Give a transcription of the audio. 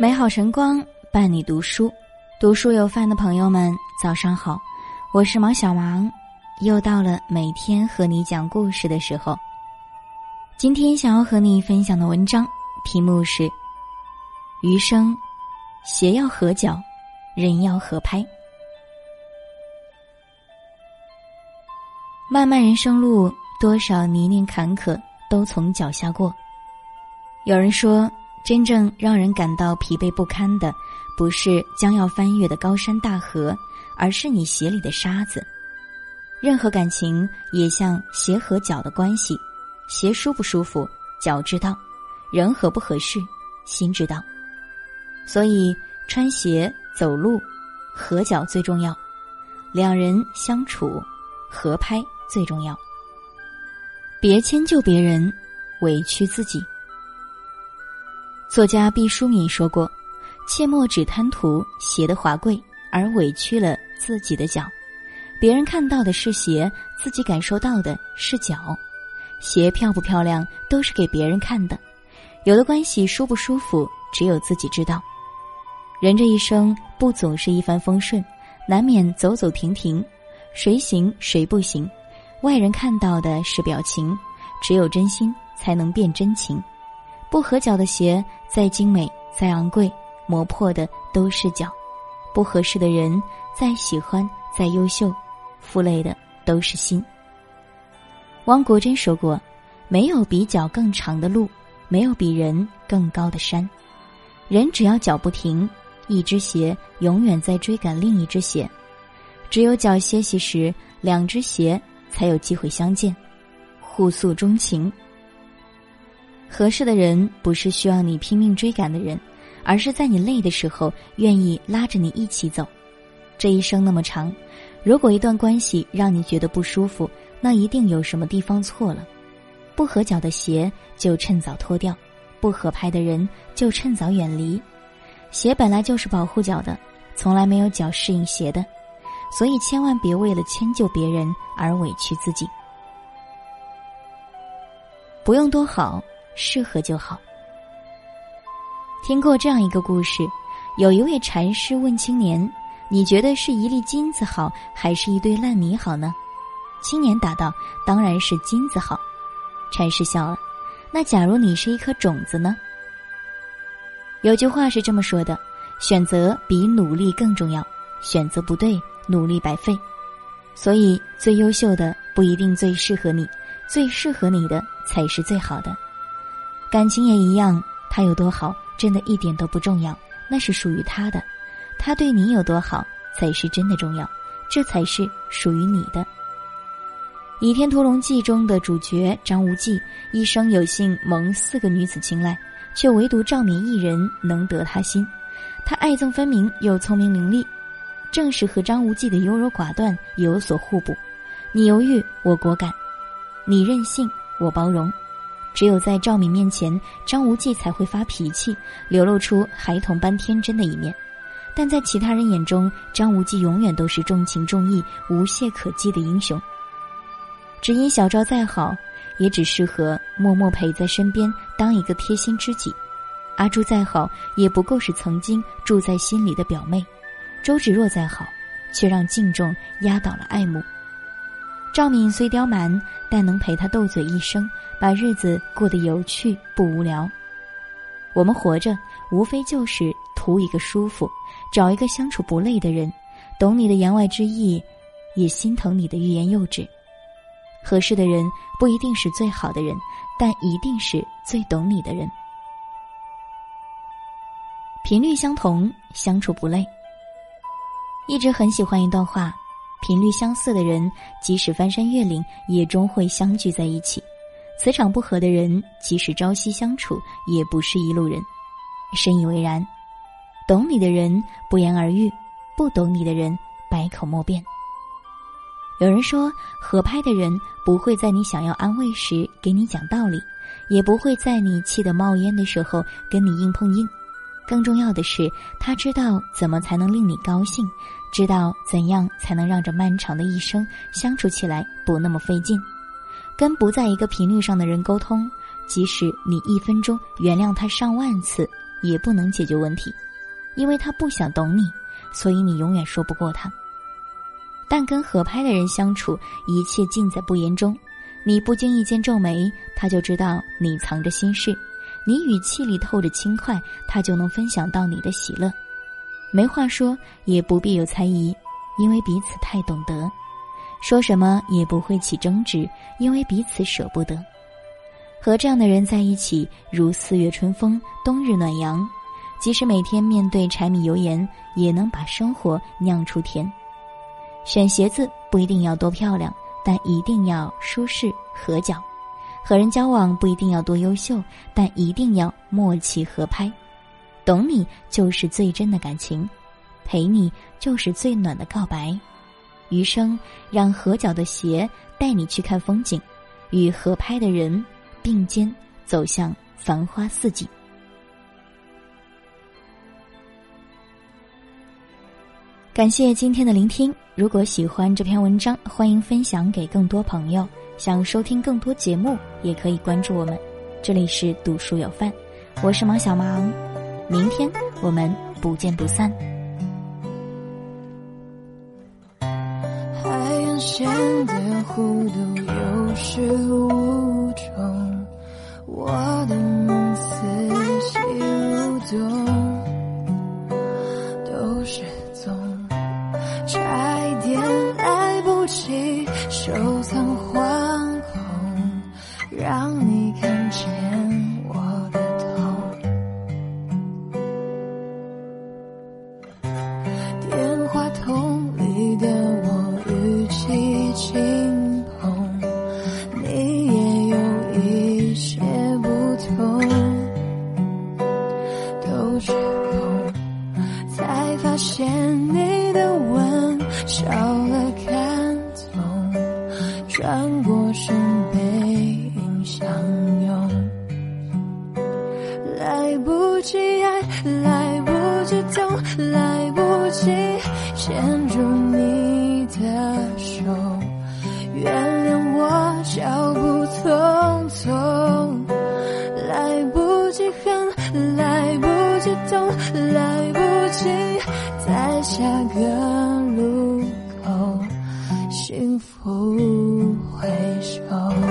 美好晨光伴你读书，读书有饭的朋友们，早上好，我是毛小芒，又到了每天和你讲故事的时候。今天想要和你分享的文章题目是：余生，鞋要合脚，人要合拍。漫漫人生路，多少泥泞坎坷都从脚下过。有人说。真正让人感到疲惫不堪的，不是将要翻越的高山大河，而是你鞋里的沙子。任何感情也像鞋和脚的关系，鞋舒不舒服，脚知道；人合不合适，心知道。所以穿鞋走路，合脚最重要；两人相处，合拍最重要。别迁就别人，委屈自己。作家毕淑敏说过：“切莫只贪图鞋的华贵，而委屈了自己的脚。别人看到的是鞋，自己感受到的是脚。鞋漂不漂亮，都是给别人看的。有的关系舒不舒服，只有自己知道。人这一生不总是一帆风顺，难免走走停停，谁行谁不行。外人看到的是表情，只有真心才能辨真情。”不合脚的鞋，再精美、再昂贵，磨破的都是脚；不合适的人，再喜欢、再优秀，负累的都是心。汪国真说过：“没有比脚更长的路，没有比人更高的山。人只要脚不停，一只鞋永远在追赶另一只鞋。只有脚歇息时，两只鞋才有机会相见，互诉衷情。”合适的人不是需要你拼命追赶的人，而是在你累的时候愿意拉着你一起走。这一生那么长，如果一段关系让你觉得不舒服，那一定有什么地方错了。不合脚的鞋就趁早脱掉，不合拍的人就趁早远离。鞋本来就是保护脚的，从来没有脚适应鞋的，所以千万别为了迁就别人而委屈自己。不用多好。适合就好。听过这样一个故事，有一位禅师问青年：“你觉得是一粒金子好，还是一堆烂泥好呢？”青年答道：“当然是金子好。”禅师笑了：“那假如你是一颗种子呢？”有句话是这么说的：“选择比努力更重要，选择不对，努力白费。”所以，最优秀的不一定最适合你，最适合你的才是最好的。感情也一样，他有多好，真的一点都不重要，那是属于他的；他对你有多好，才是真的重要，这才是属于你的。《倚天屠龙记》中的主角张无忌，一生有幸蒙四个女子青睐，却唯独赵敏一人能得他心。他爱憎分明，又聪明伶俐，正是和张无忌的优柔寡断有所互补。你犹豫，我果敢；你任性，我包容。只有在赵敏面前，张无忌才会发脾气，流露出孩童般天真的一面；但在其他人眼中，张无忌永远都是重情重义、无懈可击的英雄。只因小赵再好，也只适合默默陪在身边，当一个贴心知己；阿朱再好，也不过是曾经住在心里的表妹；周芷若再好，却让敬重压倒了爱慕。赵敏虽刁蛮，但能陪他斗嘴一生，把日子过得有趣不无聊。我们活着，无非就是图一个舒服，找一个相处不累的人，懂你的言外之意，也心疼你的欲言又止。合适的人不一定是最好的人，但一定是最懂你的人。频率相同，相处不累。一直很喜欢一段话。频率相似的人，即使翻山越岭，也终会相聚在一起；磁场不合的人，即使朝夕相处，也不是一路人。深以为然。懂你的人不言而喻，不懂你的人百口莫辩。有人说，合拍的人不会在你想要安慰时给你讲道理，也不会在你气得冒烟的时候跟你硬碰硬。更重要的是，他知道怎么才能令你高兴。知道怎样才能让这漫长的一生相处起来不那么费劲，跟不在一个频率上的人沟通，即使你一分钟原谅他上万次，也不能解决问题，因为他不想懂你，所以你永远说不过他。但跟合拍的人相处，一切尽在不言中。你不经意间皱眉，他就知道你藏着心事；你语气里透着轻快，他就能分享到你的喜乐。没话说，也不必有猜疑，因为彼此太懂得。说什么也不会起争执，因为彼此舍不得。和这样的人在一起，如四月春风，冬日暖阳。即使每天面对柴米油盐，也能把生活酿出甜。选鞋子不一定要多漂亮。但一定要舒适合脚，和人交往不一定要多优秀，但一定要默契合拍。懂你就是最真的感情，陪你就是最暖的告白。余生让合脚的鞋带你去看风景，与合拍的人并肩走向繁花似锦。感谢今天的聆听。如果喜欢这篇文章，欢迎分享给更多朋友。想收听更多节目，也可以关注我们。这里是读书有范，我是毛小芒。明天我们不见不散。海岸线的弧度有始无终，我的梦四季如冬，收藏转过身，背影相拥，来不及爱，来不及痛，来不及牵住你的手，原谅我脚步匆。就